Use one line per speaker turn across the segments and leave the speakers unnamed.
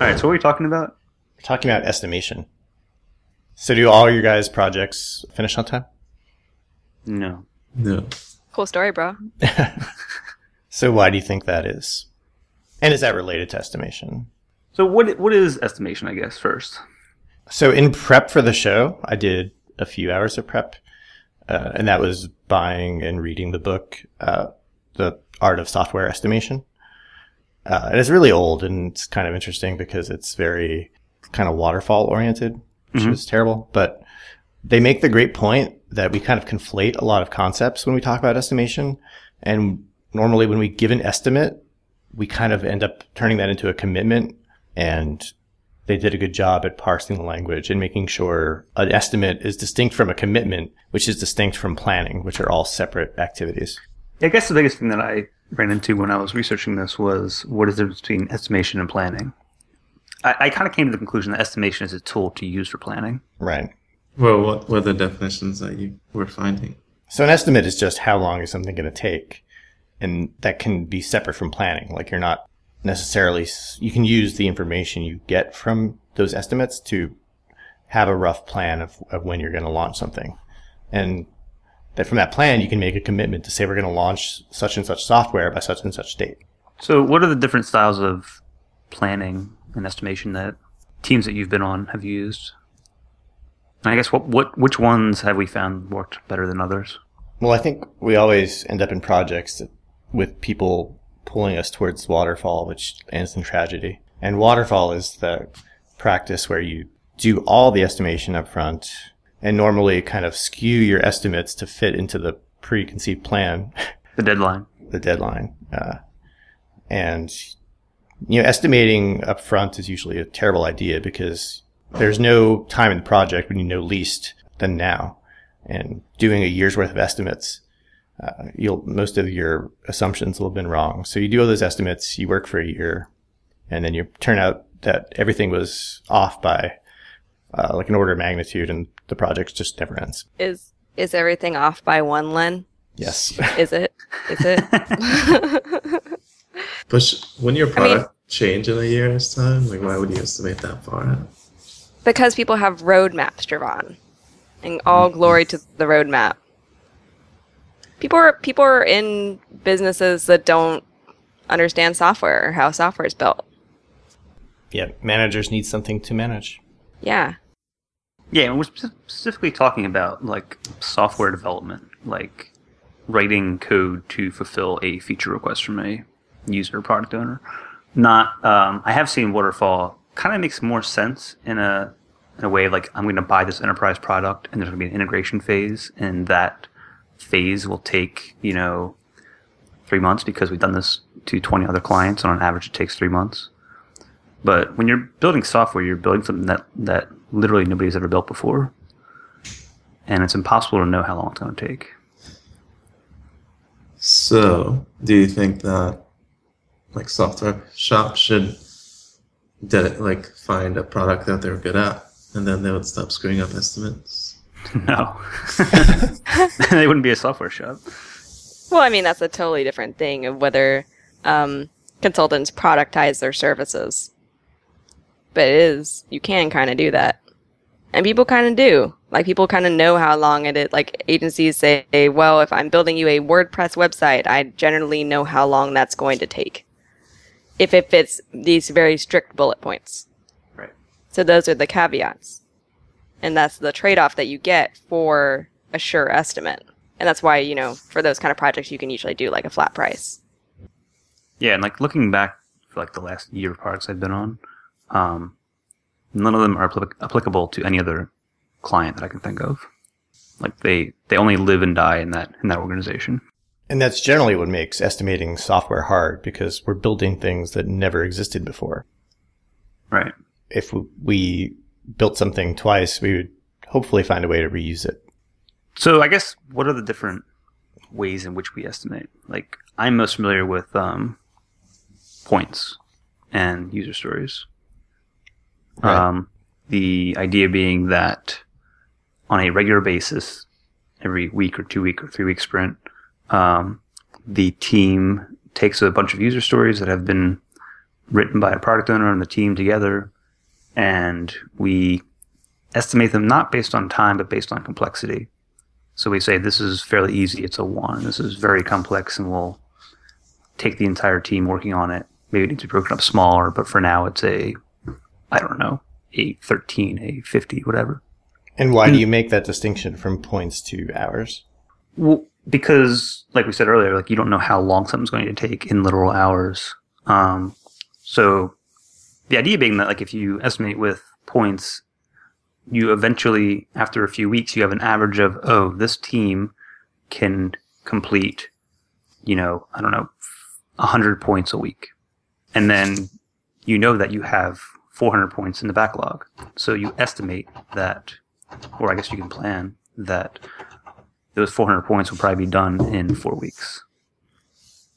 All right, so what are we talking about?
We're talking about estimation. So do all your guys' projects finish on time?
No.
No.
Cool story, bro.
So why do you think that is? And is that related to estimation?
So what what is estimation? I guess first.
So in prep for the show, I did a few hours of prep, uh, and that was buying and reading the book, uh, "The Art of Software Estimation." Uh, and it's really old, and it's kind of interesting because it's very kind of waterfall oriented, which
Mhm.
is terrible. But they make the great point that we kind of conflate a lot of concepts when we talk about estimation, and normally when we give an estimate, we kind of end up turning that into a commitment and they did a good job at parsing the language and making sure an estimate is distinct from a commitment, which is distinct from planning, which are all separate activities.
I guess the biggest thing that I ran into when I was researching this was what is the difference between estimation and planning. I, I kind of came to the conclusion that estimation is a tool to use for planning.
Right.
Well, what were the definitions that you were finding?
So an estimate is just how long is something going to take. And that can be separate from planning. Like you're not necessarily, you can use the information you get from those estimates to have a rough plan of, of when you're going to launch something. And that from that plan, you can make a commitment to say we're going to launch such and such software by such and such date.
So, what are the different styles of planning and estimation that teams that you've been on have used? And I guess what what which ones have we found worked better than others?
Well, I think we always end up in projects that, with people pulling us towards waterfall, which ends in tragedy. And waterfall is the practice where you do all the estimation up front and normally kind of skew your estimates to fit into the preconceived plan,
The deadline.
the deadline. Uh, and, you know, estimating up front is usually a terrible idea because there's no time in the project when you know least than now. And doing a year's worth of estimates, uh, you'll most of your assumptions will have been wrong. So you do all those estimates, you work for a year, and then you turn out that everything was off by uh, like an order of magnitude, and the project just never ends.
Is is everything off by one len?
Yes.
Is it? Is it?
But sh- wouldn't your
mean-
product change in a year's time? Like, why would you estimate that far out?
because people have roadmaps, Javon, and all mm-hmm. glory to the roadmap. People are people are in businesses that don't understand software or how software is built.
yeah. Managers need something to manage.
Yeah,
Yeah, and we're specifically talking about like software development, like writing code to fulfill a feature request from a user or product owner. Not, um, I have seen waterfall kind of makes more sense in a in a way like I'm going to buy this enterprise product and there's going to be an integration phase, and that phase will take you know three months because we've done this to 20 other clients, and on average it takes three months. But when you're building software, you're building something that, that literally nobody's ever built before. And it's impossible to know how long it's going to take.
So, do you think that like software shops should de- like find a product that they're good at, and then they would stop screwing up estimates?
No. they wouldn't be a software shop.
Well, I mean, that's a totally different thing of whether um, consultants productize their services. But it is, you can kind of do that. And people kind of do. Like, people kind of know how long it is. Like, agencies say, well, if I'm building you a WordPress website, I generally know how long that's going to take. If it fits these very strict bullet points.
Right.
So, those are the caveats. And that's the trade off that you get for a sure estimate. And that's why, you know, for those kind of projects, you can usually do like a flat price.
Yeah, and like looking back for like the last year of products I've been on, um, none of them are applic- applicable to any other client that I can think of. Like they, they only live and die in that in that organization.
And that's generally what makes estimating software hard because we're building things that never existed before.
Right.
If we built something twice, we would hopefully find a way to reuse it.
So I guess what are the different ways in which we estimate? Like I'm most familiar with um, points and user stories.
Right.
Um, the idea being that on a regular basis, every week or two week or three week sprint, um, the team takes a bunch of user stories that have been written by a product owner and the team together, and we estimate them not based on time but based on complexity. So we say this is fairly easy, it's a one. This is very complex, and we'll take the entire team working on it. Maybe it needs to be broken up smaller, but for now it's a, I don't know, a 13, a 50, whatever.
And why do you make that distinction from points to hours?
Well, because, like we said earlier, like you don't know how long something's going to take in literal hours. Um, so the idea being that, like, if you estimate with points, you eventually, after a few weeks, you have an average of, oh, this team can complete, you know, I don't know, 100 points a week. And then you know that you have 400 points in the backlog. So you estimate that, or I guess you can plan that those 400 points will probably be done in four weeks.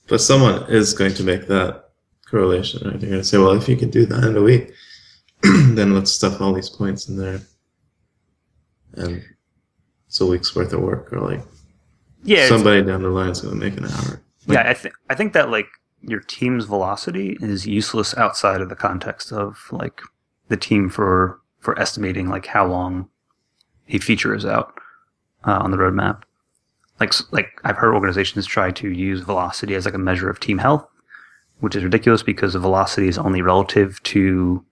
But someone is going to make that correlation, right? They're going to say, well, if you can do that in a week, then let's stuff all these points in there. And it's a week's worth of work, or like
Yeah,
somebody down the line is going to make an hour. Like-
yeah, I think I think that like your team's velocity is useless outside of the context of like the team for for estimating like how long a feature is out uh, on the roadmap. Like like I've heard organizations try to use velocity as like a measure of team health, which is ridiculous because the velocity is only relative to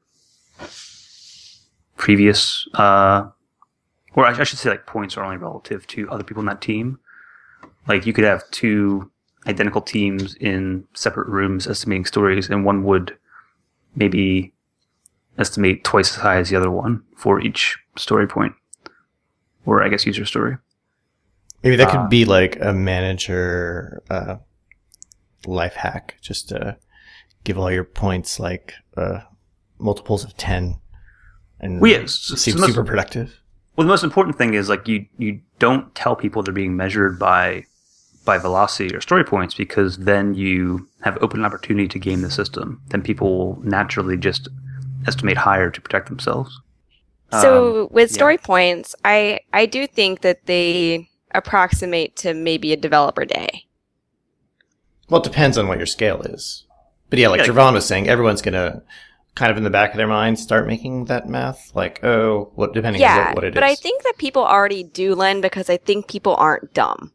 previous uh, or I, I should say like points are only relative to other people in that team. Like you could have two identical teams in separate rooms estimating stories, and one would maybe estimate twice as high as the other one for each story point, or I guess user story.
Maybe that could
Uh,
be like a manager uh, life hack, just to give all your points like uh, multiples of 10 and
Well, yeah, so-
seem
so most-
super productive.
Well, the most important thing is like you you don't tell people they're being measured by by velocity or story points because then you have open opportunity to game the system. Then people will naturally just estimate higher to protect themselves.
So
Um,
with
yeah.
story points, I I do think that they approximate to maybe a developer day.
Well, it depends on what your scale is. But yeah, like
Yeah.
Javon was saying, everyone's going to kind of in the back of their mind start making that math. Like, oh, what depending on
yeah,
what, what it is.
but I think that people already do, Len, because I think people aren't dumb.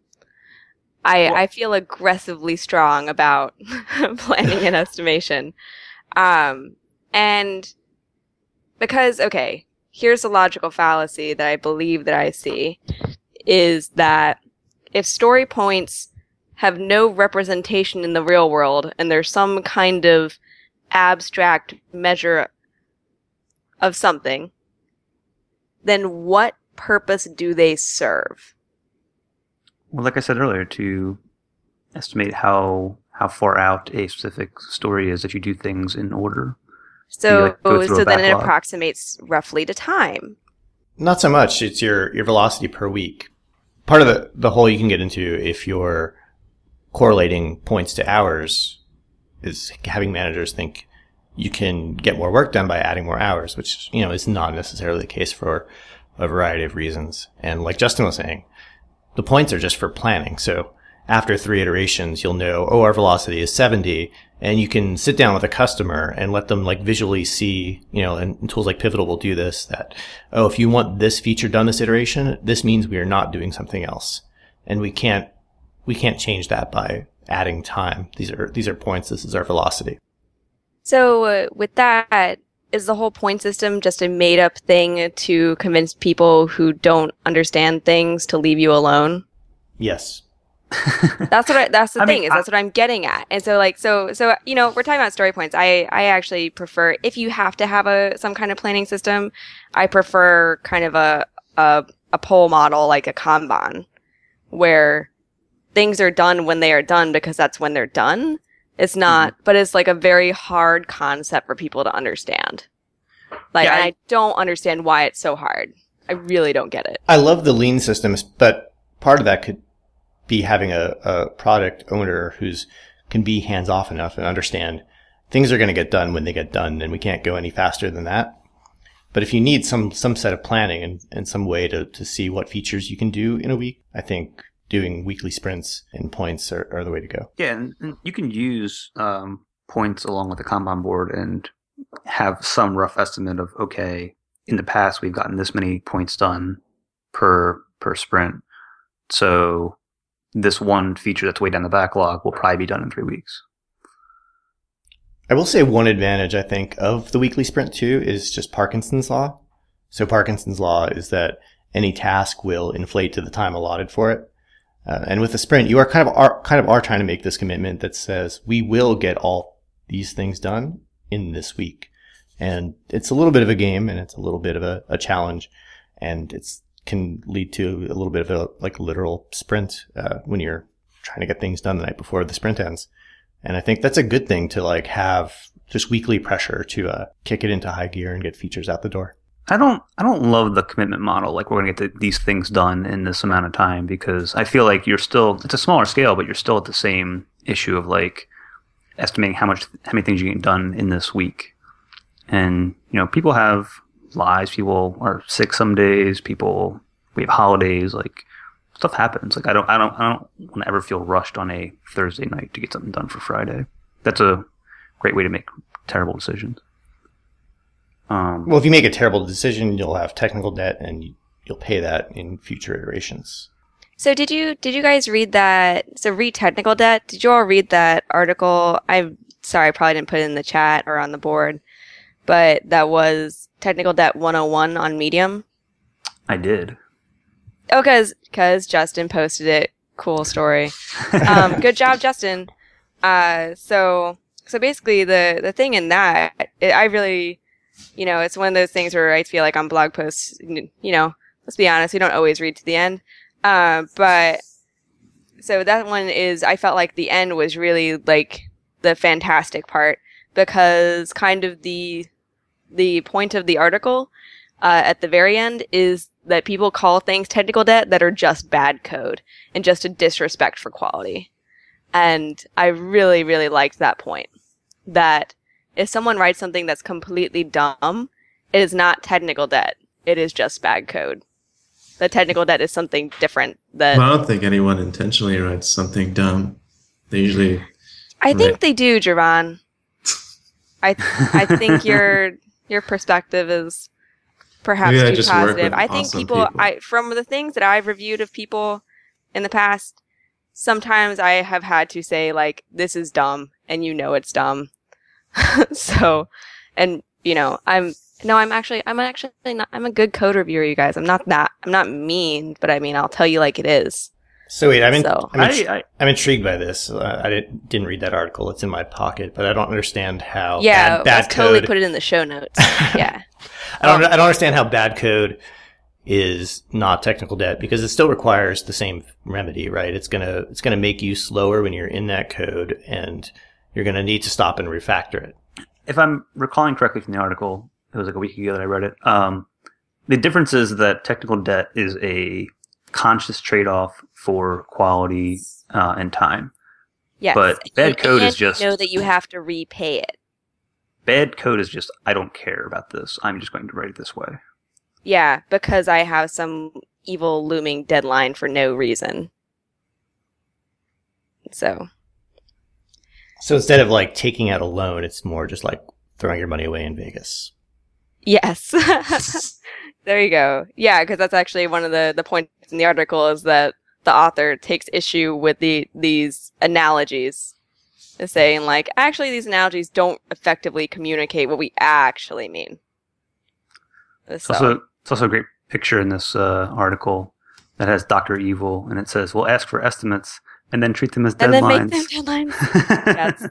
I I feel aggressively strong about planning and estimation, um, and because okay, here's a logical fallacy that I believe that I see is that if story points have no representation in the real world and there's some kind of abstract measure of something, then what purpose do they serve?
Well, like I said earlier, to estimate how how far out a specific story is if you do things in order.
So,
like, go through a
so then it approximates roughly to time.
Not so much. It's your, your velocity per week. Part of the, the hole you can get into if you're correlating points to hours is having managers think you can get more work done by adding more hours, which, you know, is not necessarily the case for a variety of reasons. And like Justin was saying, the points are just for planning. So after three iterations, you'll know, oh, our velocity is 70 and you can sit down with a customer and let them like visually see, you know, and, tools like Pivotal will do this that, oh, if you want this feature done this iteration, this means we are not doing something else. And we can't, we can't change that by adding time. These are, these are points. This is our velocity.
So, uh, with that, is the whole point system just a made up thing to convince people who don't understand things to leave you alone?
Yes.
That's what I, that's the
I
thing
mean,
is that's what I'm getting at. And so like so so you know we're talking about story points. I I actually prefer if you have to have a some kind of planning system, I prefer kind of a a a poll model like a Kanban, where things are done when they are done because that's when they're done. It's not,
Mm-hmm.
but it's like a very hard concept for people to understand. Like,
Yeah, I-
I don't understand why it's so hard. I really don't get it.
I love the lean systems, but part of that could be having a, a product owner who's can be hands off enough and understand things are going to get done when they get done, and we can't go any faster than that. But if you need some some set of planning and, and some way to, to see what features you can do in a week, I think doing weekly sprints and points are, are the way to go.
Yeah, and, and you can use um, points along with the Kanban board and have some rough estimate of okay, in the past we've gotten this many points done per per sprint. So this one feature that's way down the backlog will probably be done in three weeks.
I will say one advantage I think of the weekly sprint too is just Parkinson's law. So Parkinson's law is that any task will inflate to the time allotted for it. Uh, and with the sprint, you are kind of are kind of are trying to make this commitment that says we will get all these things done in this week. And it's a little bit of a game and it's a little bit of a, a challenge and it's can lead to a little bit of a like literal sprint uh, when you're trying to get things done the night before the sprint ends. And I think that's a good thing to like have just weekly pressure to uh, kick it into high gear and get features out the door.
I don't I don't love the commitment model. Like we're gonna get the, these things done in this amount of time because I feel like you're still it's a smaller scale, but you're still at the same issue of like estimating how much how many things you get done in this week. And you know, people have lives. People are sick some days. People we have holidays. Like stuff happens. Like I don't I don't I don't want to ever feel rushed on a Thursday night to get something done for Friday. That's a great way to make terrible decisions. Um,
Well, if you make a terrible decision, you'll have technical debt and you- you'll pay that in future iterations.
So did you did you guys read that? So read technical debt. Did you all read that article? I'm sorry, I probably didn't put it in the chat or on the board, but that was technical debt 101 on Medium.
I did.
Oh, cause cause Justin posted it. Cool story. Um, good job, Justin. Uh, so so basically the the thing in that it, I really, you know, it's one of those things where I feel like on blog posts, you know, let's be honest, we don't always read to the end. Uh, but so that one is I felt like the end was really like the fantastic part because kind of the the point of the article uh, at the very end is that people call things technical debt that are just bad code and just a disrespect for quality. And I really, really liked that point. That if someone writes something that's completely dumb, it is not technical debt. It is just bad code. The technical debt is something different. That
Well, I don't think anyone intentionally writes something dumb. They usually
I think they do, Javon. I I think your your perspective is perhaps
Maybe I
too
work
positive. I think
awesome
people,
people.
I from the things that I've reviewed of people in the past, sometimes I have had to say like this is dumb and you know it's dumb. so and you know, I'm no, I'm actually I'm actually not I'm a good code reviewer, you guys. I'm not that I'm not mean, but I mean I'll tell you like it is.
So wait, I'm, in,
So-
I'm, int-
I, I,
I'm intrigued by this. Uh, I didn't, didn't read that article. It's in my pocket, but I don't understand how
yeah,
bad, bad
let's totally put it in the show notes. yeah.
I don't. I don't understand how bad code is not technical debt because it still requires the same remedy, right? It's gonna it's gonna make you slower when you're in that code, and you're gonna need to stop and refactor it.
if I'm recalling correctly from the article, it was like a week ago that I read it. Um, the difference is that technical debt is a conscious trade-off for quality uh, and time.
Yes.
But bad code is
and you
just-
know that you have to repay it.
Bad code is just I don't care about this. I'm just going to write it this way.
Yeah, because I have some evil looming deadline for no reason. So
So instead of like taking out a loan, it's more just like throwing your money away in Vegas.
yes, there you go. Yeah, because that's actually one of the the points in the article is that the author takes issue with the these analogies, is saying like actually these analogies don't effectively communicate what we actually mean.
It's also it's also a great picture in this uh, article that has Doctor Evil, and it says we'll ask for estimates and then treat them as
and then
deadlines.
make them deadlines. Yes.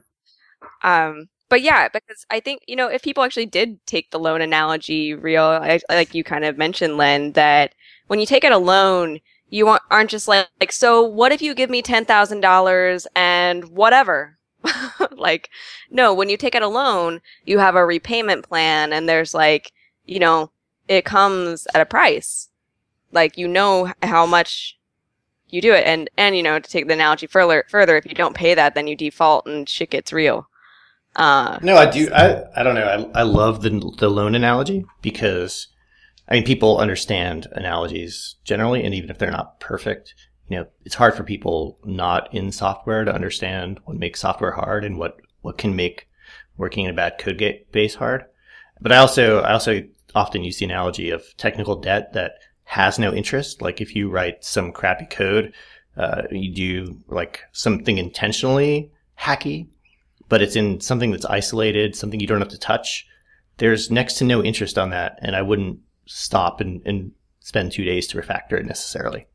um but yeah because i think you know if people actually did take the loan analogy real I, like you kind of mentioned len that when you take out a loan you aren't- just like, like so what if you give me $10000 and whatever like no when you take out a loan you have a repayment plan and there's like you know it comes at a price like you know how much you do it and and you know to take the analogy further further if you don't pay that then you default and shit gets real uh
No, I do. I, I don't know. I, I love the the loan analogy because, I mean, people understand analogies generally, and even if they're not perfect, you know, it's hard for people not in software to understand what makes software hard and what what can make working in a bad code base hard. But I also I also often use the analogy of technical debt that has no interest. Like if you write some crappy code, uh, you do like something intentionally hacky, but it's in something that's isolated, something you don't have to touch. There's next to no interest on that, and I wouldn't stop and, and spend two days to refactor it necessarily.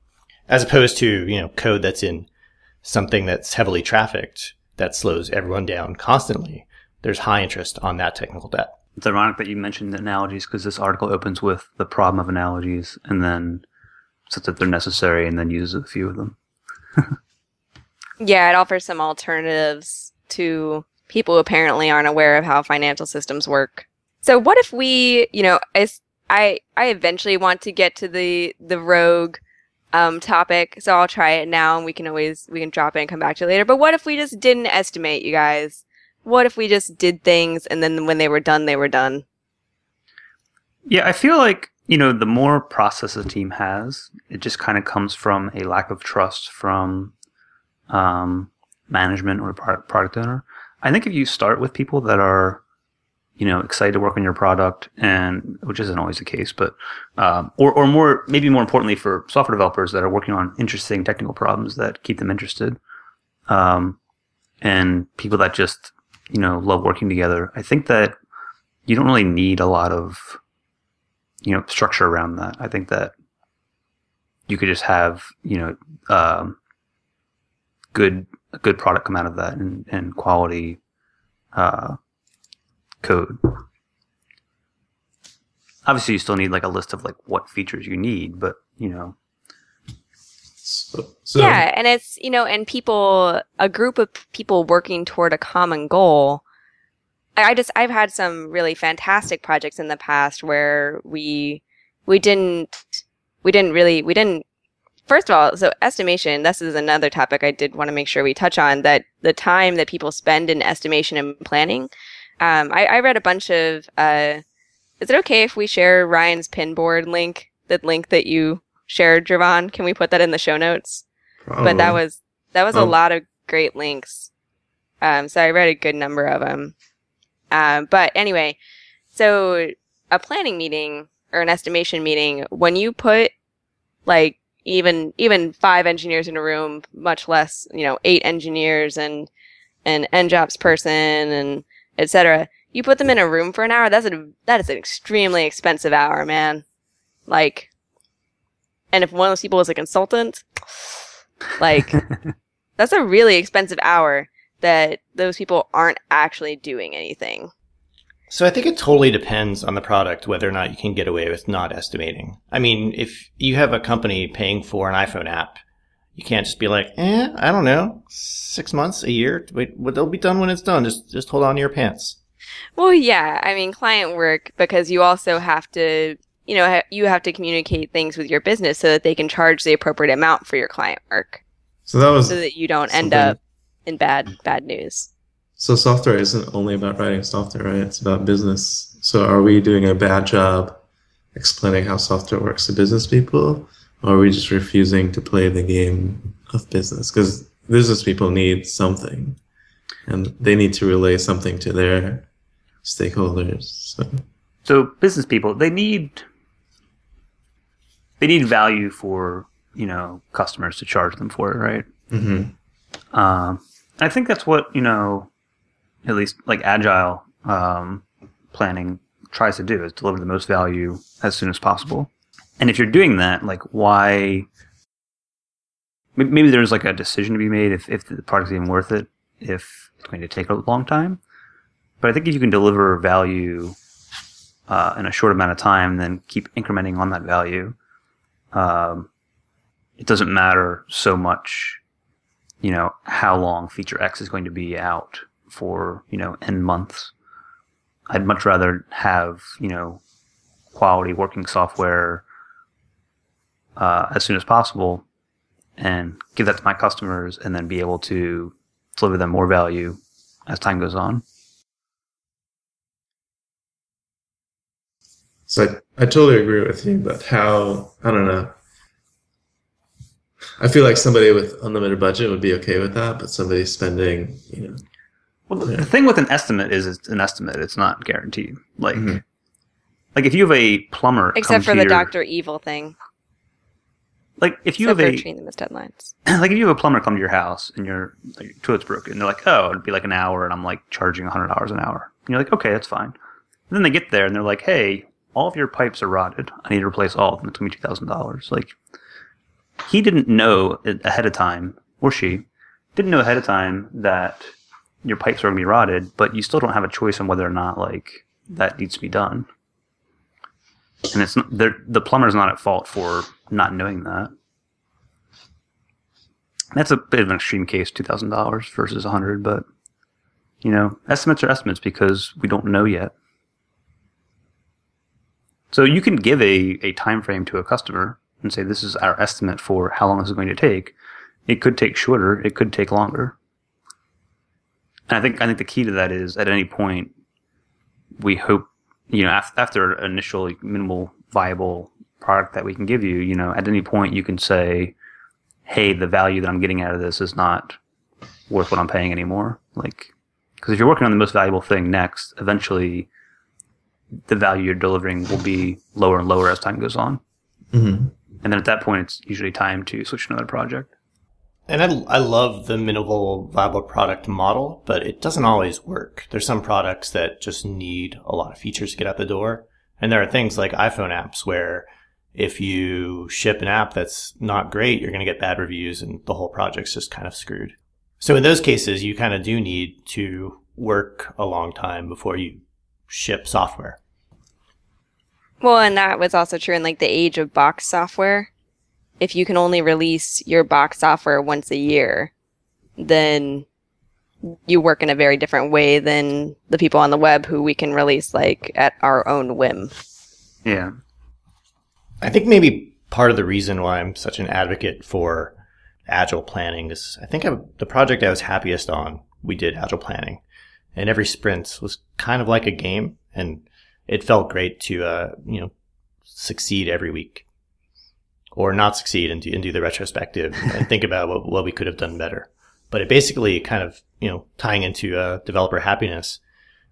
As opposed to, you know, code that's in something that's heavily trafficked that slows everyone down constantly. There's high interest on that technical debt.
It's ironic that you mentioned analogies because this article opens with the problem of analogies and then says that they're necessary and then uses a few of them.
yeah, it offers some alternatives to people who apparently aren't aware of how financial systems work. So what if we, you know, I I eventually want to get to the the rogue um, topic, so I'll try it now, and we can always we can drop it and come back to it later. But what if we just didn't estimate, you guys? What if we just did things and then when they were done, they were done?
Yeah, I feel like you know the more process a team has, it just kind of comes from a lack of trust from um, management or product owner. I think if you start with people that are you know excited to work on your product and which isn't always the case but um, or, or more maybe more importantly for software developers that are working on interesting technical problems that keep them interested um, and people that just you know love working together i think that you don't really need a lot of you know structure around that i think that you could just have you know um, good a good product come out of that and, and quality uh, code. Obviously, you still need like a list of like what features you need, but you know.
So.
Yeah, and it's you know, and people, a group of people working toward a common goal. I just I've had some really fantastic projects in the past where we we didn't we didn't really we didn't first of all, so estimation, this is another topic I did want to make sure we touch on that the time that people spend in estimation and planning um, I, I read a bunch of. Uh, is it okay if we share Ryan's pinboard link? The link that you shared, Javon. Can we put that in the show notes? Probably. But that was that was a lot of great links. Um, so I read a good number of them. Um, but anyway, so a planning meeting or an estimation meeting, when you put like even even five engineers in a room, much less you know eight engineers and an NJOPS person and etc. You put them in a room for an hour. That's a that is an extremely expensive hour, man. Like, and if one of those people is a consultant, like, that's a really expensive hour that those people aren't actually doing anything.
So I think it totally depends on the product whether or not you can get away with not estimating. I mean, if you have a company paying for an iPhone app, you can't just be like, eh, I don't know, six months, a year. Wait, it'll be done when it's done. Just just hold on to your pants.
Well, yeah. I mean, client work because you also have to, you know, ha- you have to communicate things with your business so that they can charge the appropriate amount for your client work.
So that was
so that you don't end up in bad bad news.
So software isn't only about writing software, right? It's about business. So are we doing a bad job explaining how software works to business people? Or are we just refusing to play the game of business? Because business people need something, and they need to relay something to their stakeholders. So,
so business people they need they need value for you know customers to charge them for it, right?
Mm-hmm.
Um, I think that's what you know, at least like agile um, planning tries to do is deliver the most value as soon as possible. And if you're doing that, like why? Maybe there's like a decision to be made if, if the product's even worth it, if it's going to take a long time. But I think if you can deliver value uh, in a short amount of time, then keep incrementing on that value, um, it doesn't matter so much, you know, how long feature X is going to be out for, you know, N months. I'd much rather have, you know, quality working software uh, as soon as possible and give that to my customers and then be able to deliver them more value as time goes on.
So I, I totally agree with you, but how, I don't know. I feel like somebody with unlimited budget would be okay with that, but somebody spending, you know,
Well, the,
Yeah.
the thing with an estimate is it's an estimate. It's not guaranteed. Like,
Mhm.
like if you have a plumber,
Except for
to
the Doctor Evil thing.
Like if you
Except
have
for
a
treating them as deadlines.
like if you have a plumber come to your house and your like, your toilet's broken, they're like, oh, it'd be like an hour, and I'm like charging hundred dollars an hour. And you're like, okay, that's fine. And then they get there and they're like, hey, all of your pipes are rotted. I need to replace all of them. It's gonna be two thousand dollars. Like he didn't know ahead of time, or she didn't know ahead of time that your pipes are gonna be rotted, but you still don't have a choice on whether or not like that needs to be done. And it's not, the plumber's not at fault for not knowing that. That's a bit of an extreme case, two thousand dollars versus a hundred, but you know, estimates are estimates because we don't know yet. So you can give a, a time frame to a customer and say this is our estimate for how long this is going to take. It could take shorter, it could take longer. And I think I think the key to that is at any point we hope you know af- after initial minimal viable product that we can give you, you know, at any point you can say hey, the value that I'm getting out of this is not worth what I'm paying anymore. Like, because if you're working on the most valuable thing next, eventually the value you're delivering will be lower and lower as time goes on.
hmm
And then at that point, it's usually time to switch to another project.
And I, I love the minimal viable product model, but it doesn't always work. There's some products that just need a lot of features to get out the door. And there are things like iPhone apps where if you ship an app that's not great, you're going to get bad reviews and the whole project's just kind of screwed. So in those cases, you kind of do need to work a long time before you ship software.
Well, and that was also true in like the age of box software. If you can only release your box software once a year, then you work in a very different way than the people on the web who we can release like at our own whim.
Yeah.
I think maybe part of the reason why I'm such an advocate for agile planning is I think I'm, the project I was happiest on, we did agile planning, and every sprint was kind of like a game, and it felt great to uh, you know succeed every week, or not succeed and do, and do the retrospective and think about what, what we could have done better. But it basically kind of you know tying into uh, developer happiness,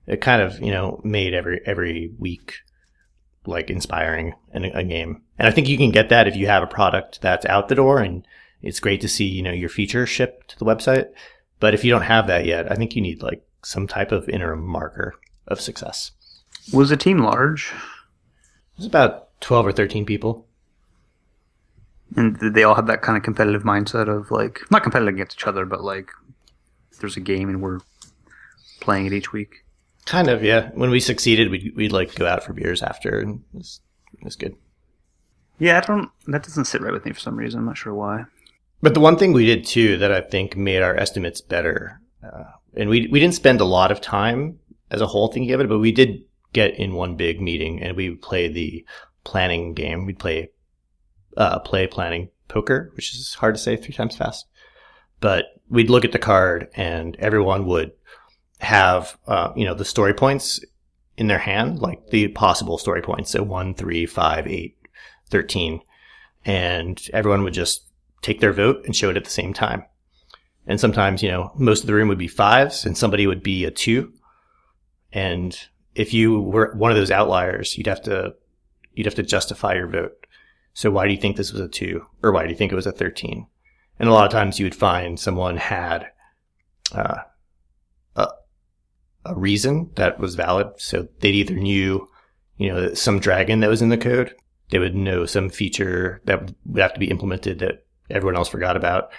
it kind of you know made every every week like inspiring in a, a game. And I think you can get that if you have a product that's out the door and it's great to see, you know, your feature shipped to the website. But if you don't have that yet, I think you need like some type of interim marker of success.
Was the team large?
It was about 12 or 13 people.
And did they all have that kind of competitive mindset of like, not competitive against each other, but like, there's a game and we're playing it each week?
Kind of, yeah. When we succeeded, we'd, we'd like go out for beers after and it was, it was good.
Yeah, I don't, that doesn't sit right with me for some reason. I'm not sure why.
But the one thing we did too that I think made our estimates better, uh, and we we didn't spend a lot of time as a whole thinking of it, but we did get in one big meeting and we would play the planning game. We'd play uh, play planning poker, which is hard to say three times fast. But we'd look at the card and everyone would have uh, you know the story points in their hand, like the possible story points. So one, three, five, eight, 13. And everyone would just take their vote and show it at the same time. And sometimes, you know, most of the room would be fives and somebody would be a two. And if you were one of those outliers, you'd have to, you'd have to justify your vote. So why do you think this was a two? Or why do you think it was a 13? And a lot of times you would find someone had, uh, a, a reason that was valid. So they'd either knew, you know, some dragon that was in the code. They would know some feature that would have to be implemented that everyone else forgot about.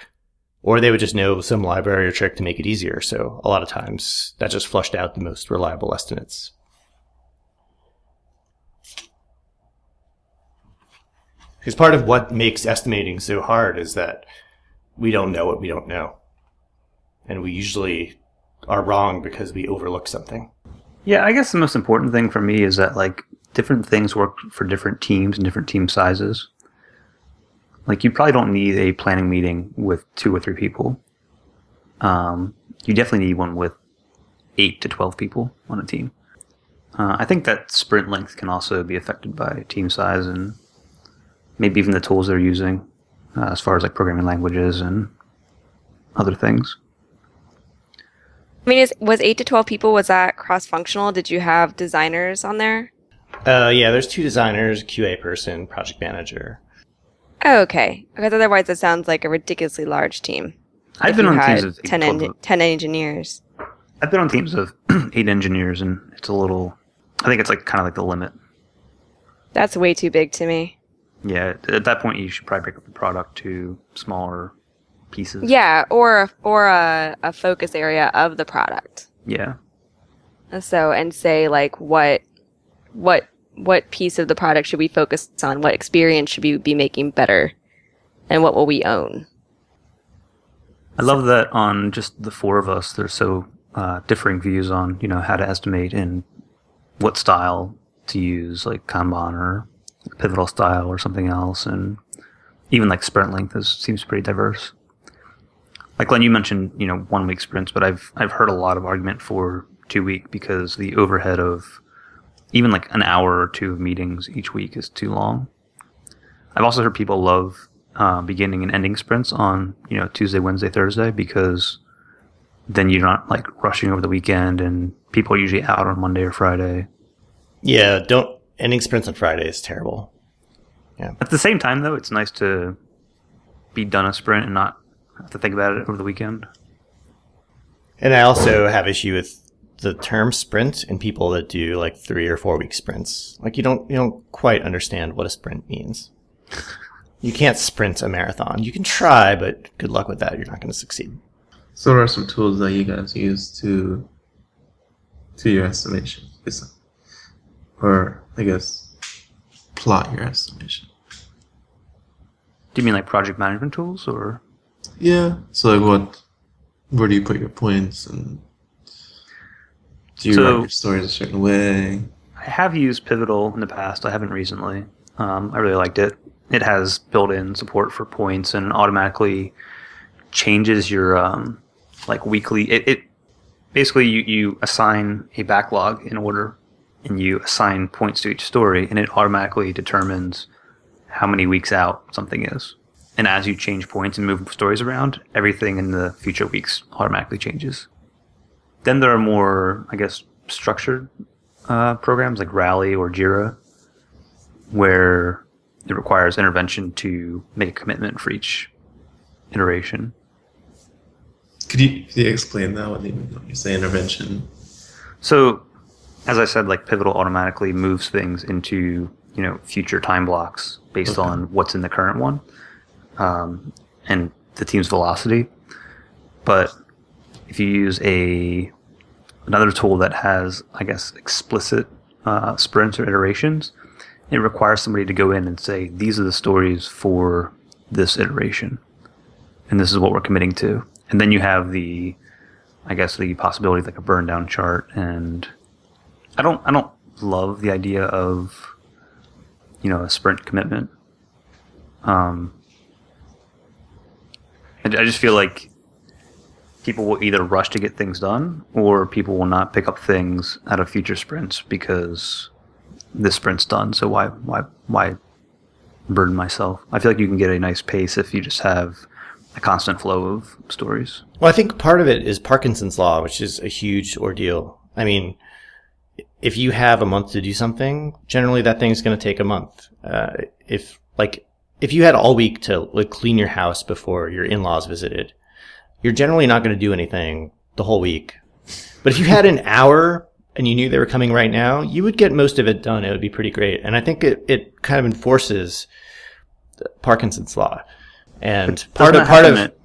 Or they would just know some library or trick to make it easier. So a lot of times that just flushed out the most reliable estimates. Because part of what makes estimating so hard is that we don't know what we don't know. And we usually are wrong because we overlook something.
Yeah, I guess the most important thing for me is that like different things work for different teams and different team sizes. Like you probably don't need a planning meeting with two or three people. Um, you definitely need one with eight to twelve people on a team. Uh, I think that sprint length can also be affected by team size and maybe even the tools they're using, uh, as far as like programming languages and other things.
I mean, is, was eight to twelve people? Was that cross functional? Did you have designers on there?
Uh, yeah, there's two designers, QA person, project manager.
Oh, okay. Because otherwise, it sounds like a ridiculously large team.
I've been on teams of
10, en- 10 engineers.
I've been on teams of eight engineers, and it's a little. I think it's like kind of like the limit.
That's way too big to me.
Yeah, at that point, you should probably break up the product to smaller pieces.
Yeah, or or a, a focus area of the product.
Yeah.
So and say like what what what piece of the product should we focus on? What experience should we be making better? And what will we own?
I love that on just the four of us, there's so uh, differing views on you know how to estimate and what style to use, like Kanban or Pivotal style or something else, and even like sprint length is seems pretty diverse. Like Glenn, you mentioned you know one week sprints, but I've I've heard a lot of argument for two week because the overhead of even like an hour or two of meetings each week is too long. I've also heard people love uh, beginning and ending sprints on you know Tuesday, Wednesday, Thursday because then you're not like rushing over the weekend and people are usually out on Monday or Friday.
Yeah, don't ending sprints on Friday is terrible. Yeah.
At the same time, though, it's nice to be done a sprint and not have to think about it over the weekend.
And I also have issue with the term sprint and people that do like three or four week sprints. Like you don't you don't quite understand what a sprint means. You can't sprint a marathon. You can try, but good luck with that. You're not going to succeed.
So, what are some tools that you guys use to to your estimation, or I guess plot your estimation?
Do you mean like project management tools or?
Yeah. So, like, what? Where do you put your points, and do you
So-
write your stories a certain way?
I have used Pivotal in the past. I haven't recently. Um, I really liked it. It has built-in support for points and automatically changes your um, like weekly. It, it basically you, you assign a backlog in order, and you assign points to each story, and it automatically determines how many weeks out something is. And as you change points and move stories around, everything in the future weeks automatically changes. Then there are more, I guess, structured uh, programs like Rally or Jira, where it requires intervention to make a commitment for each iteration.
Could you, could you explain that when you, you say intervention?
So, as I said, like Pivotal automatically moves things into you know future time blocks based
Okay.
on what's in the current one, um, and the team's velocity. But if you use a another tool that has, I guess, explicit uh, sprints or iterations, it requires somebody to go in and say these are the stories for this iteration, and this is what we're committing to. And then you have the I guess the possibility of like a burn down chart and I don't I don't love the idea of you know a sprint commitment. Um, I, I just feel like people will either rush to get things done or people will not pick up things out of future sprints because this sprint's done. So why why why burden myself? I feel like you can get a nice pace if you just have a constant flow of stories.
Well, I think part of it is Parkinson's law, which is a huge ordeal. I mean, if you have a month to do something, generally that thing's going to take a month. Uh, if like if you had all week to like clean your house before your in-laws visited, you're generally not going to do anything the whole week. But if you had an hour and you knew they were coming right now, you would get most of it done. It would be pretty great. And I think it, it kind of enforces Parkinson's law. And part of part of
at-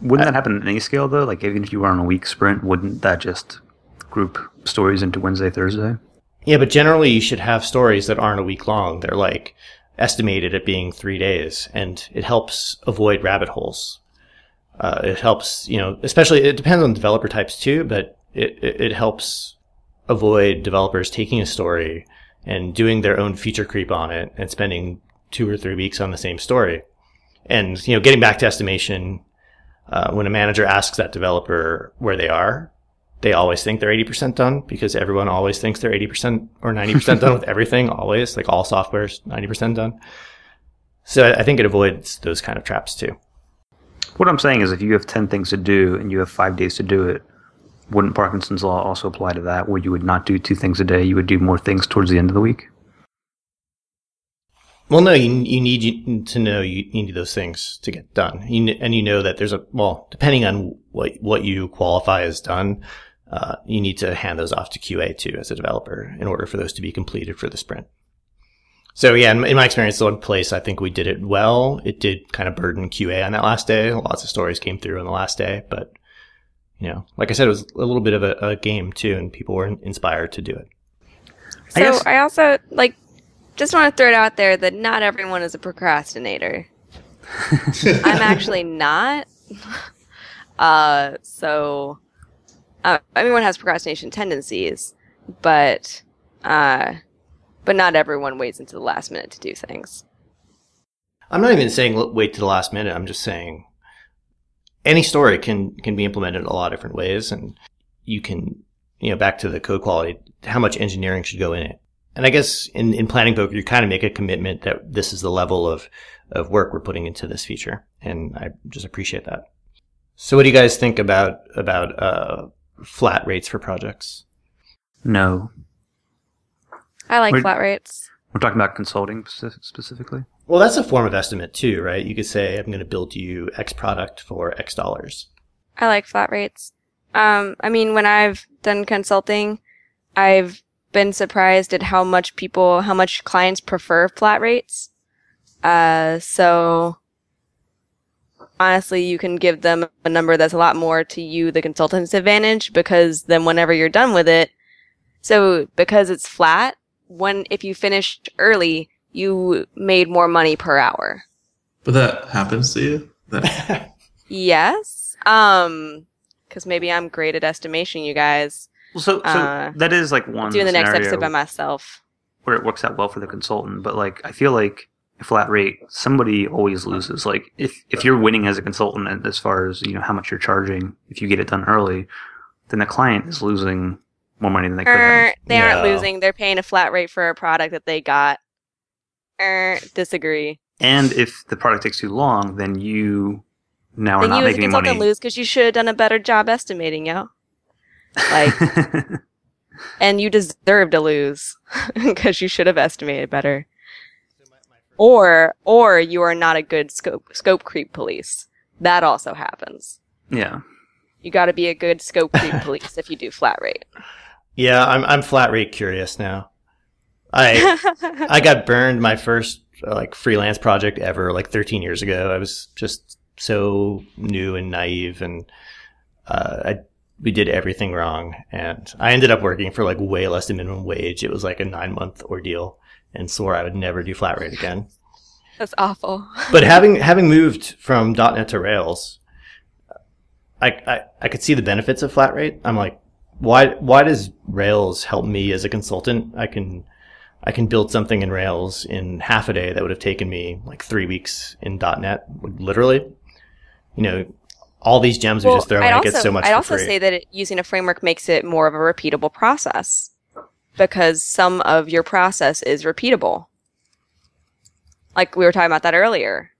wouldn't that happen at any scale though? Like even if you were on a week sprint, wouldn't that just group stories into Wednesday, Thursday?
Yeah, but generally you should have stories that aren't a week long. They're like estimated at being three days, and it helps avoid rabbit holes. Uh, it helps, you know, especially it depends on developer types too, but it, it, it helps avoid developers taking a story and doing their own feature creep on it and spending two or three weeks on the same story. And, you know, getting back to estimation, uh, when a manager asks that developer where they are, they always think they're 80% done because everyone always thinks they're 80% or 90% done with everything, always. Like all software's 90% done. So I I think it avoids those kind of traps too.
What I'm saying is, if you have ten things to do and you have five days to do it, wouldn't Parkinson's law also apply to that, where you would not do two things a day? You would do more things towards the end of the week.
Well, no, you, you need to know you, need those things to get done. You, and you know that there's a, well, depending on what, what you qualify as done, uh, you need to hand those off to QA too as a developer in order for those to be completed for the sprint. So yeah, in, in my experience, the one place I think we did it well, it did kind of burden QA on that last day. Lots of stories came through on the last day, but you know, like I said, it was a little bit of a, a game too, and people were inspired to do it.
So
I guess-
I also like just want to throw it out there that not everyone is a procrastinator. I'm actually not. Uh, so uh, everyone has procrastination tendencies, but uh, but not everyone waits until the last minute to do things.
I'm not even saying wait to the last minute. I'm just saying any story can can be implemented in a lot of different ways, and you can you know back to the code quality, how much engineering should go in it. And I guess in, in planning poker, you kind of make a commitment that this is the level of of work we're putting into this feature, and I just appreciate that. So, what do you guys think about about uh, flat rates for projects?
No,
I like
Wait.
flat rates.
we're talking about consulting specifically.
Well, that's a form of estimate too, right? You could say I'm going to build you X product for X dollars.
I like flat rates. Um, I mean, when I've done consulting, I've been surprised at how much people, how much clients prefer flat rates. Uh, so honestly, you can give them a number that's a lot more to you, the consultant's advantage, because then whenever you're done with it, so because it's flat, when if you finished early, you made more money per hour.
But that happens to you. That
Yes. Um, because maybe I'm great at estimation, you guys.
Well, so, so
Uh,
that is like one
Doing the next episode by myself.
where it works out well for the consultant. But like, I feel like a flat rate, somebody always loses. Like, if if you're winning as a consultant, and as far as you know how much you're charging, if you get it done early, then the client is losing more money than they could
Er,
have.
they aren't
No.
losing. They're paying a flat rate for a product that they got. Er, disagree.
And if the product takes too long, then you now are
then
not
you as a
making any
consultant
money.
lose because you should have done a better job estimating, yo. Like, and you deserve to lose because you should have estimated better. Or, or you are not a good scope scope creep police. That also happens.
yeah.
You got to be a good scope creep police if you do flat rate.
Yeah, I'm I'm flat rate curious now. I I got burned my first uh, like freelance project ever like 13 years ago. I was just so new and naive, and uh, I we did everything wrong, and I ended up working for like way less than minimum wage. It was like a nine month ordeal, and swore I would never do flat rate again.
That's awful.
But having having moved from .NET to Rails, I, I I could see the benefits of flat rate. I'm like, why why does Rails help me as a consultant? I can I can build something in Rails in half a day that would have taken me like three weeks in .NET, literally. You know, all these gems we just throw
I'd
it gets so much
I'd also
free.
say that it, using a framework makes it more of a repeatable process because some of your process is repeatable. Like we were talking about that earlier.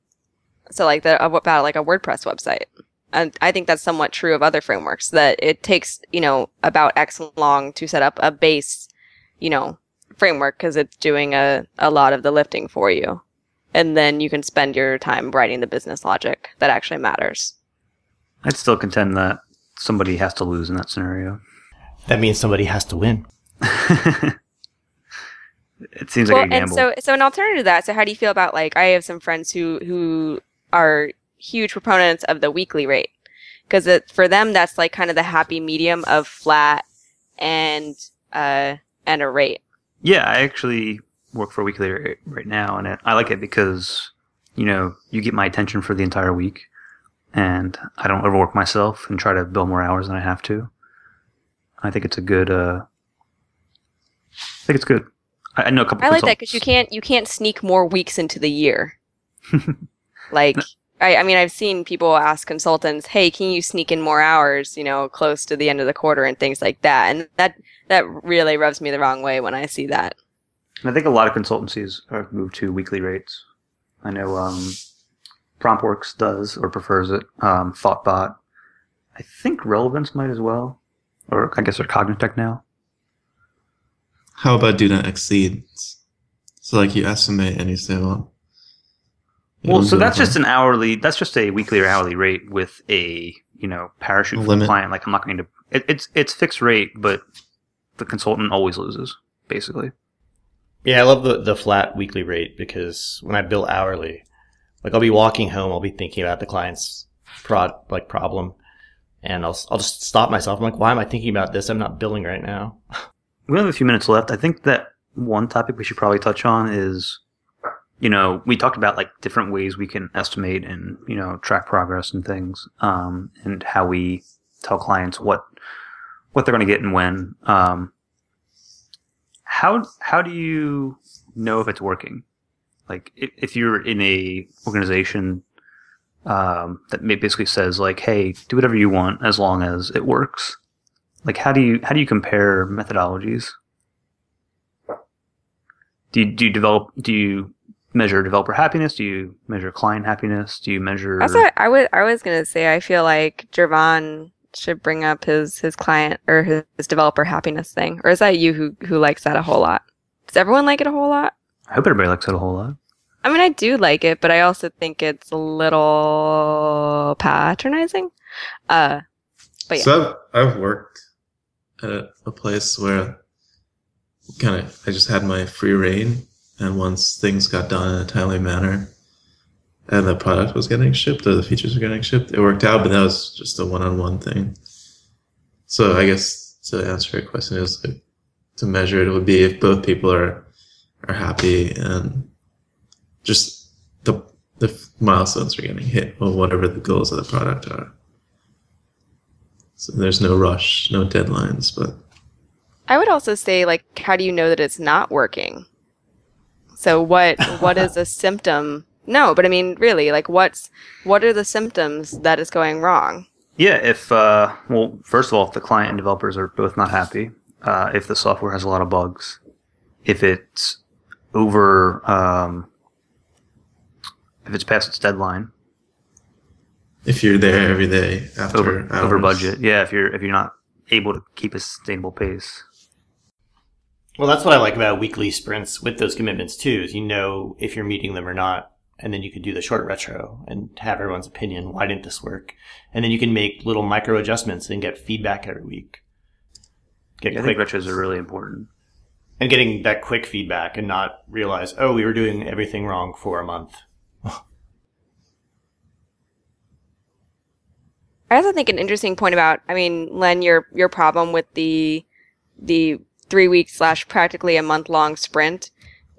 So like the about like a WordPress website. And I think that's somewhat true of other frameworks that it takes, you know, about X long to set up a base, you know, framework because it's doing a, a lot of the lifting for you. And then you can spend your time writing the business logic that actually matters.
I'd still contend that somebody has to lose in that scenario.
that means somebody has to win.
it seems like a gamble.
and so so an alternative to that. So how do you feel about like I have some friends who who are huge proponents of the weekly rate because for them that's like kind of the happy medium of flat and uh and a rate.
Yeah, I actually work for Weekly right, right now, and I like it because you know you get my attention for the entire week, and I don't overwork myself and try to bill more hours than I have to. I think it's a good. Uh, I think it's good. I, I know a couple.
I like that because you can't you can't sneak more weeks into the year. like I, I mean I've seen people ask consultants, "Hey, can you sneak in more hours? You know, close to the end of the quarter and things like that." And that that really rubs me the wrong way when I see that.
And I think a lot of consultancies have moved to weekly rates. I know um, PromptWorks does or prefers it. Um, ThoughtBot, I think Relevance might as well. or I guess they're Cognitect now.
How about do not exceed? So like you estimate and you say, well. You
Well, so that's just an hourly. That's just a weekly or hourly rate with a you know parachute for the
Limit.
client. Like I'm not going to. It, it's it's fixed rate, but the consultant always loses basically.
Yeah, I love the, the flat weekly rate because when I bill hourly, like I'll be walking home, I'll be thinking about the client's prod like problem, and I'll I'll just stop myself. I'm like, why am I thinking about this? I'm not billing right now.
We have a few minutes left. I think that one topic we should probably touch on is, you know, we talked about like different ways we can estimate and you know track progress and things, um, and how we tell clients what what they're going to get and when. Um, how how do you know if it's working? Like if, if you're in a organization um, that basically says like, hey, do whatever you want as long as it works. Like how do you how do you compare methodologies? Do you, do you develop do you measure developer happiness? Do you measure client happiness? Do you measure
That's what I was I was gonna say. I feel like Jervon should bring up his his client or his, his developer happiness thing, or is that you who who likes that a whole lot? Does everyone like it a whole lot?
I hope everybody likes it a whole lot.
I mean, I do like it, but I also think it's a little patronizing. Uh, but yeah,
So I've, I've worked at a, a place where kind of I just had my free reign, and once things got done in a timely manner, and the product was getting shipped or the features were getting shipped, it worked out. But that was just a one-on-one thing. So I guess to answer your question is like, to measure it would be if both people are are happy and just the the milestones are getting hit or whatever the goals of the product are. So there's no rush, no deadlines, but
I would also say like, how do you know that it's not working? So what what is a symptom? No, but I mean, really, like, what's what are the symptoms that is going wrong?
Yeah, if uh, well, first of all, if the client and developers are both not happy, uh, if the software has a lot of bugs, if it's over, um, if it's past its deadline,
if you're there every day after
over over budget, yeah, if you're if you're not able to keep a sustainable pace,
Well, that's what I like about weekly sprints with those commitments too. Is you know if you're meeting them or not, and then you can do the short retro and have everyone's opinion. Why didn't this work? And then you can make little micro adjustments and get feedback every week. Get
yeah, I
quick
think retros are really important.
and getting that quick feedback and not realize, oh, we were doing everything wrong for a month.
I also think an interesting point about, I mean, Len, your your problem with the the three week slash practically a month long sprint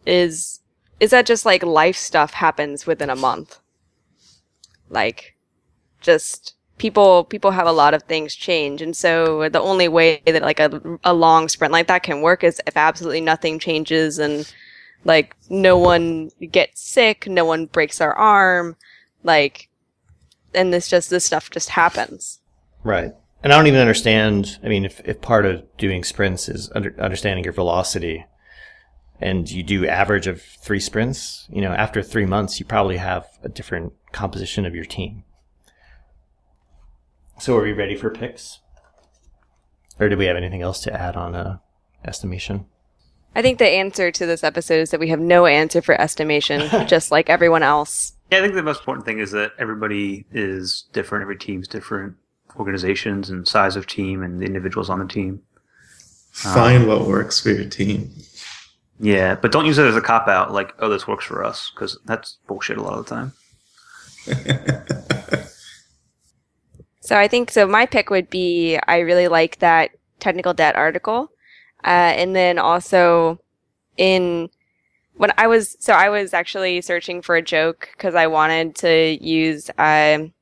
is is that just like life stuff happens within a month, like just people people have a lot of things change, and so the only way that like a a long sprint like that can work is if absolutely nothing changes and like no one gets sick, no one breaks their arm, like and this just this stuff just happens.
Right. And I don't even understand. I mean, if, if part of doing sprints is under, understanding your velocity and you do average of three sprints, you know, after three months, you probably have a different composition of your team. So are we ready for picks? Or do we have anything else to add on uh, estimation?
I think the answer to this episode is that we have no answer for estimation, just like everyone else.
Yeah, I think the most important thing is that everybody is different. Every team's different. Organizations and size of team and the individuals on the team.
Find what works for your team.
Yeah, but don't use it as a cop out. Like, oh, this works for us, because that's bullshit a lot of the time.
So I think so. My pick would be I really like that technical debt article, uh, and then also in when I was so I was actually searching for a joke because I wanted to use um,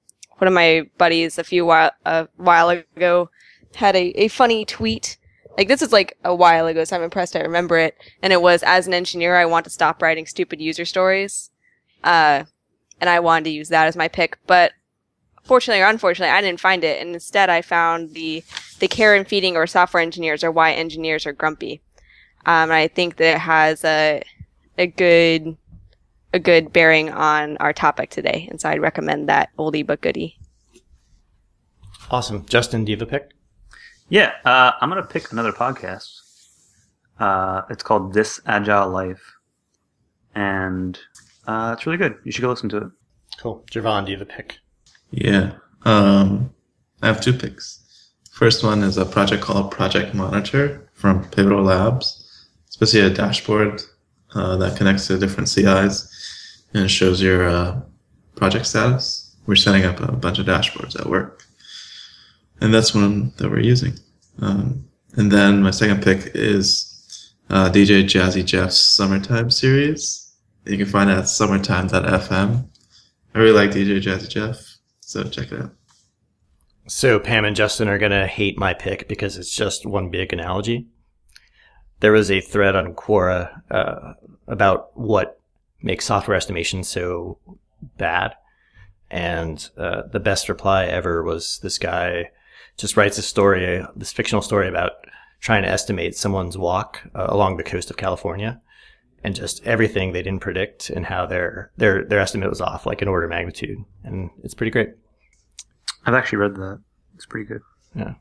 one of my buddies a few while a while ago had a, a funny tweet. Like this is like a while ago, so I'm impressed I remember it. And it was as an engineer, I want to stop writing stupid user stories. Uh, and I wanted to use that as my pick, but fortunately or unfortunately, I didn't find it, and instead I found the the care and feeding or software engineers or why engineers are grumpy. Um, I think that it has a a good a good bearing on our topic today, and so I'd recommend that oldie but goodie.
Awesome. Justin, do you have a pick?
Yeah, uh, I'm gonna pick another podcast. Uh, it's called This Agile Life, and uh, it's really good. You should go listen to it.
Cool. Javon, do you have a pick?
Yeah. Um, I have two picks. First one is a project called Project Monitor from Pivotal Labs. It's basically a dashboard uh, that connects to different CIs and it shows your uh, project status. We're setting up a bunch of dashboards at work. And that's one that we're using. Um, and then my second pick is uh, DJ Jazzy Jeff's Summertime series. You can find it at summertime.fm. I really like DJ Jazzy Jeff, so check it out.
So Pam and Justin are gonna hate my pick because it's just one big analogy. There was a thread on Quora uh, about what makes software estimation so bad, and uh, the best reply ever was this guy just writes a story, this fictional story about trying to estimate someone's walk uh, along the coast of California, and just everything they didn't predict and how their their their estimate was off like an order of magnitude, and it's pretty great.
I've actually read that. It's pretty good.
Yeah.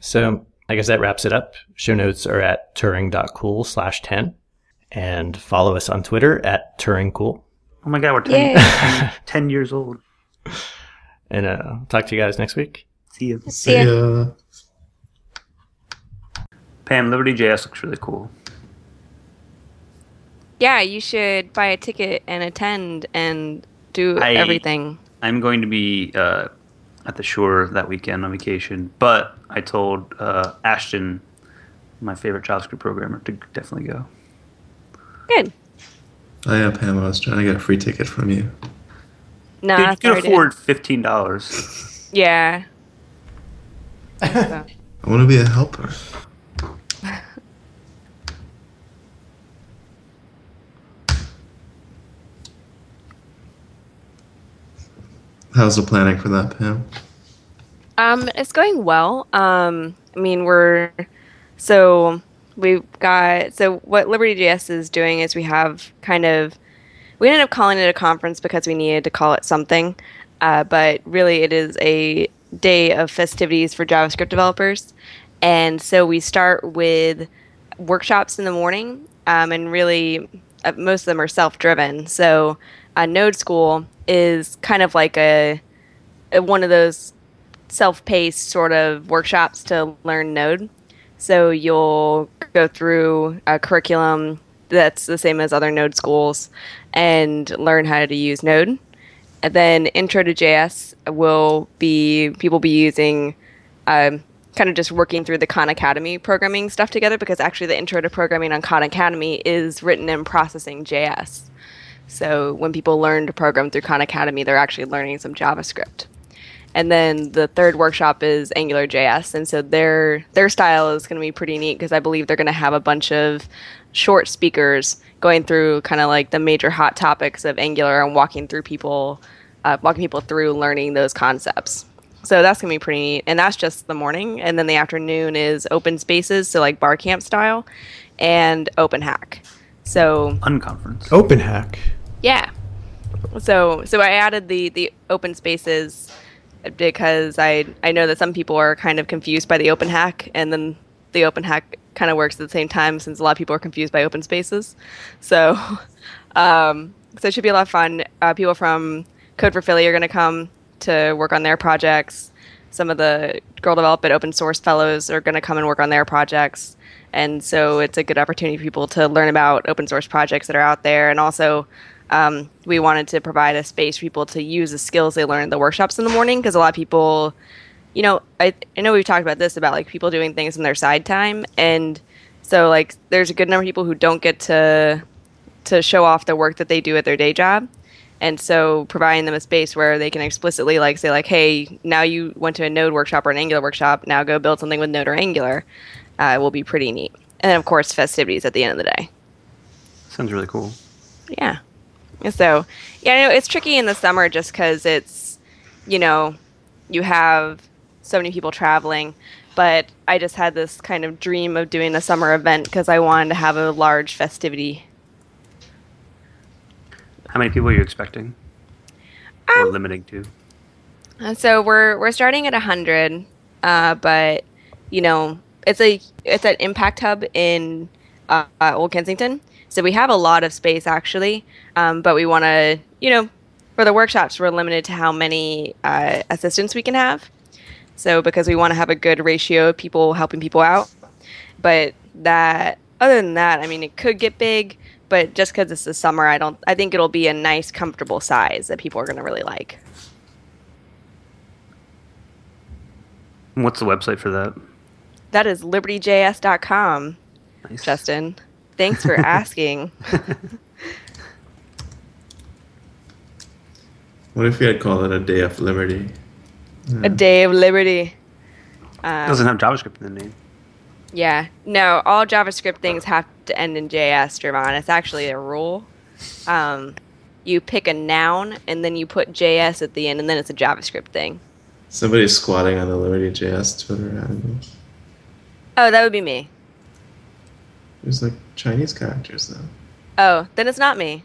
So I guess that wraps it up. Show notes are at turing.cool slash 10 and follow us on Twitter at turingcool.
Oh my god, we're 10,
Yay.
10 years old.
And uh, talk to you guys next week.
See you.
See ya.
Pam, Liberty JS looks really cool.
Yeah, you should buy a ticket and attend and do
I-
everything.
I'm going to be uh, at the shore that weekend on vacation, but I told uh, Ashton, my favorite JavaScript programmer, to definitely go.
Good.
Oh yeah, Pam, I was trying to get a free ticket from you.
No,
Dude, you can afford fifteen dollars.
Yeah. So,
I want to be a helper. How's the planning for that, Pam?
Um, it's going well. Um, I mean, we're so we've got so what Liberty.js is doing is we have kind of we ended up calling it a conference because we needed to call it something, uh, but really it is a day of festivities for JavaScript developers, and so we start with workshops in the morning, um, and really uh, most of them are self-driven. So, uh, Node School is kind of like a one of those self-paced sort of workshops to learn Node. So you'll go through a curriculum that's the same as other Node schools and learn how to use Node. And then Intro to JS will be people be using um, kind of just working through the Khan Academy programming stuff together because actually the Intro to Programming on Khan Academy is written in processing JS. So when people learn to program through Khan Academy, they're actually learning some JavaScript. And then the third workshop is Angular JS, and so their their style is going to be pretty neat because I believe they're going to have a bunch of short speakers going through kind of like the major hot topics of Angular and walking through people, uh, walking people through learning those concepts. So that's going to be pretty neat, and that's just the morning. And then the afternoon is open spaces, so like bar camp style, and open hack. So
Unconference.
Open hack.
yeah. So so I added the the open spaces because I I know that some people are kind of confused by the open hack and then the open hack kind of works at the same time since a lot of people are confused by open spaces. So um, so it should be a lot of fun. Uh, people from Code for Philly are going to come to work on their projects. Some of the Girl Develop It open source fellows are going to come and work on their projects. And so it's a good opportunity for people to learn about open source projects that are out there. And also, um, we wanted to provide a space for people to use the skills they learn in the workshops in the morning because a lot of people, you know, I, I know we've talked about this about like people doing things in their side time. And so, like, there's a good number of people who don't get to to show off the work that they do at their day job and so providing them a space where they can explicitly like say like hey now you went to a node workshop or an angular workshop now go build something with node or angular uh, will be pretty neat and then of course festivities at the end of the day
Sounds really cool.
yeah so yeah I know it's tricky in the summer just because it's you know you have so many people traveling but i just had this kind of dream of doing a summer event because i wanted to have a large festivity
How many people are you expecting? or
Um,
limiting to?
Uh, So we're we're starting at hundred, uh, but you know, it's a it's an impact hub in uh, uh, Old Kensington. So we have a lot of space actually, um, but we want to, you know, for the workshops, we're limited to how many uh, assistants we can have. So because we want to have a good ratio of people helping people out, but that other than that, I mean, it could get big, but just because it's the summer, I don't. I think it'll be a nice, comfortable size that people are going to really like.
What's the website for that?
That is libertyjs.com,
Nice.
Justin. Thanks for asking.
What if we had called it a day of liberty?
a day of liberty.
It
Um,
doesn't have JavaScript in the name.
Yeah, no, all JavaScript things have to end in JS, Javon. It's actually a rule. Um, you pick a noun and then you put JS at the end, and then it's a JavaScript thing.
Somebody's squatting on the Liberty JS Twitter handle.
Oh, that would be me.
There's like Chinese characters though.
Oh, then it's not me.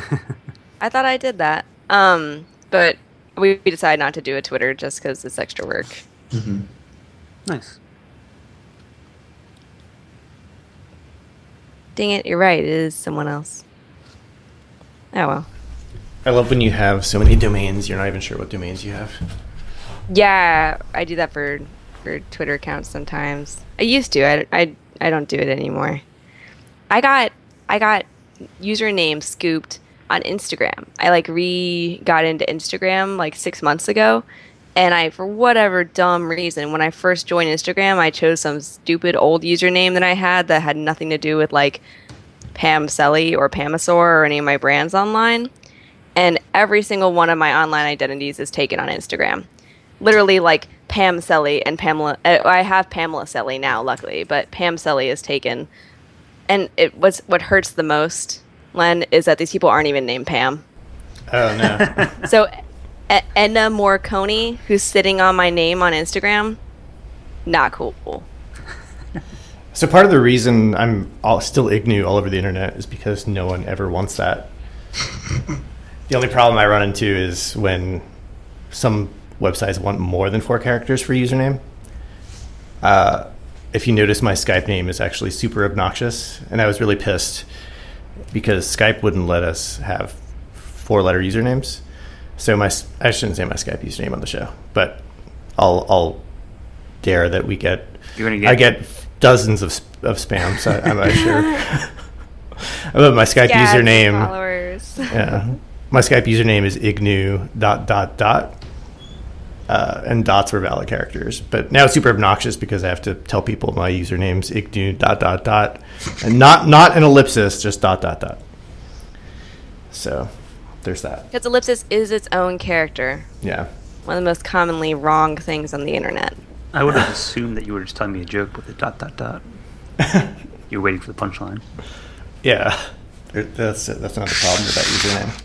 I thought I did that. Um, but we, we decided not to do a Twitter just because it's extra work.
Mm-hmm.
Nice.
Dang it, you're right. It is someone else. Oh well.
I love when you have so many domains, you're not even sure what domains you have.
Yeah, I do that for for Twitter accounts sometimes. I used to. I, I, I don't do it anymore. I got I got username scooped on Instagram. I like re got into Instagram like 6 months ago and I for whatever dumb reason when I first joined Instagram, I chose some stupid old username that I had that had nothing to do with like Pam Selle or Pamasaur or any of my brands online. And every single one of my online identities is taken on Instagram literally like Pam Selle and Pamela. uh, I have Pamela Selle now, luckily, but Pam Selle is taken. And it was what hurts the most, Len, is that these people aren't even named Pam.
Oh no.
So, E- Edna Morcone, who's sitting on my name on Instagram, not cool.
so part of the reason I'm all, still ignu all over the internet is because no one ever wants that. the only problem I run into is when some websites want more than four characters for username. Uh, if you notice, my Skype name is actually super obnoxious, and I was really pissed because Skype wouldn't let us have four-letter usernames. So my I shouldn't say my Skype username on the show, but I'll I'll dare that we get
You're gonna get.
I get dozens of sp- of spam, so I'm not sure. but my Skype
Scads
username,
Followers.
yeah, my Skype username is ignu dot dot dot, uh, and dots were valid characters. But now it's super obnoxious because I have to tell people my username's ignu dot dot dot, and not not an ellipsis, just dot dot dot. So there's that.
Because ellipsis is its own character.
Yeah.
One of the most commonly wrong things on the internet.
I would have assumed that you were just telling me a joke with a dot dot dot. You're waiting for the punchline.
Yeah, that's that's not the problem with that username.